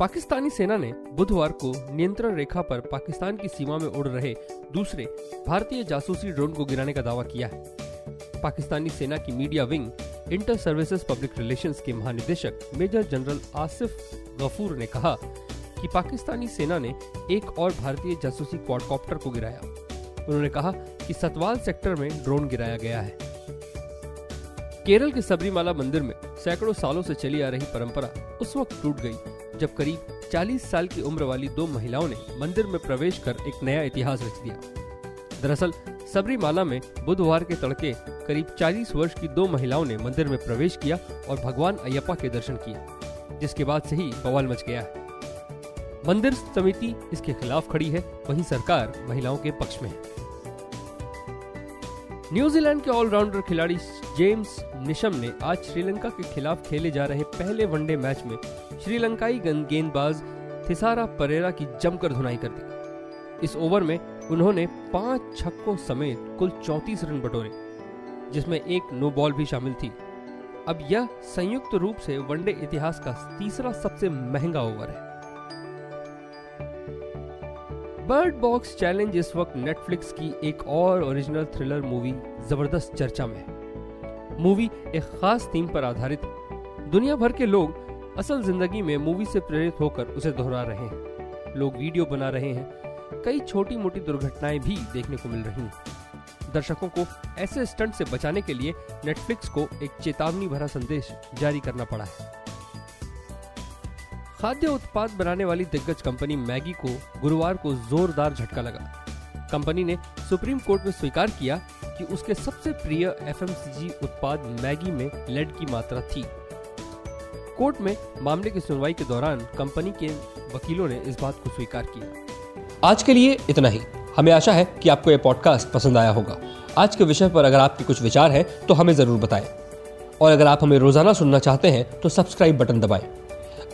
पाकिस्तानी सेना ने बुधवार को नियंत्रण रेखा पर पाकिस्तान की सीमा में उड़ रहे दूसरे भारतीय जासूसी ड्रोन को गिराने का दावा किया है। पाकिस्तानी सेना की media wing, inter services public relations के महानिदेशक मेजर जनरल आसिफ गफूर ने कहा कि पाकिस्तानी सेना ने एक और भारतीय जासूसी क्वाडकॉप्टर को गिराया। उन्होंने कहा कि सतवाल सेक्टर में ड्रोन गिराया गया है। केरल के सबरीमाला मंदिर में सैकड़ों सालों से चली आ रही परंपरा उस वक्त टूट गई। जब करीब 40 साल की उम्र वाली दो महिलाओं ने मंदिर में प्रवेश कर एक नया इतिहास रच दिया। दरअसल, सबरीमाला में बुधवार के तड़के करीब 40 वर्ष की दो महिलाओं ने मंदिर में प्रवेश किया और भगवान अयप्पा के दर्शन किए, जिसके बाद से ही बवाल मच गया है। मंदिर समिति इसके खिलाफ खड़ी है, वहीं सरकार महिलाओं के पक्ष में है। न्यूजीलैंड के ऑलराउंडर खिलाड़ी जेम्स निशम ने आज श्रीलंका के खिलाफ खेले जा रहे पहले वनडे मैच में श्रीलंकाई गेंदबाज थिसारा परेरा की जमकर धुनाई कर दी। इस ओवर में उन्होंने पाँच छक्कों समेत कुल 34 रन बटोरे, जिसमें एक नो बॉल भी शामिल थी। अब यह संयुक्त रूप से वनडे इतिहास का तीसरा सबसे महँगा ओवर है। बर्ड बॉक्स चैलेंज इस वक्त नेटफ्लिक्स की एक और ओरिजिनल थ्रिलर मूवी ज़बरदस्त चर्चा में है। मूवी एक खास थीम पर आधारित है। दुनिया भर के लोग असल ज़िंदगी में मूवी से प्रेरित होकर उसे दोहरा रहे हैं। लोग वीडियो बना रहे हैं। कई छोटी मोटी दुर्घटनाएँ भी देखने को मिल रही हैं। दर्शकों को ऐसे स्टंट से बचाने के लिए नेटफ्लिक्स को एक चेतावनी भरा संदेश जारी करना पड़ा है। खाद्य उत्पाद बनाने वाली दिग्गज कंपनी मैगी को गुरुवार को जोरदार झटका लगा। कंपनी ने सुप्रीम कोर्ट में स्वीकार किया कि उसके सबसे प्रिय एफएमसीजी उत्पाद मैगी में लेड की मात्रा थी। कोर्ट में मामले की सुनवाई के दौरान कंपनी के वकीलों ने इस बात को स्वीकार किया। आज के लिए इतना ही। हमें आशा है कि आपको यह पॉडकास्ट पसंद आया होगा। आज के विषय पर अगर आपके कुछ विचार हैं तो हमें ज़रूर बताएँ। और अगर आप हमें रोज़ाना सुनना चाहते हैं तो सब्सक्राइब बटन दबाएँ।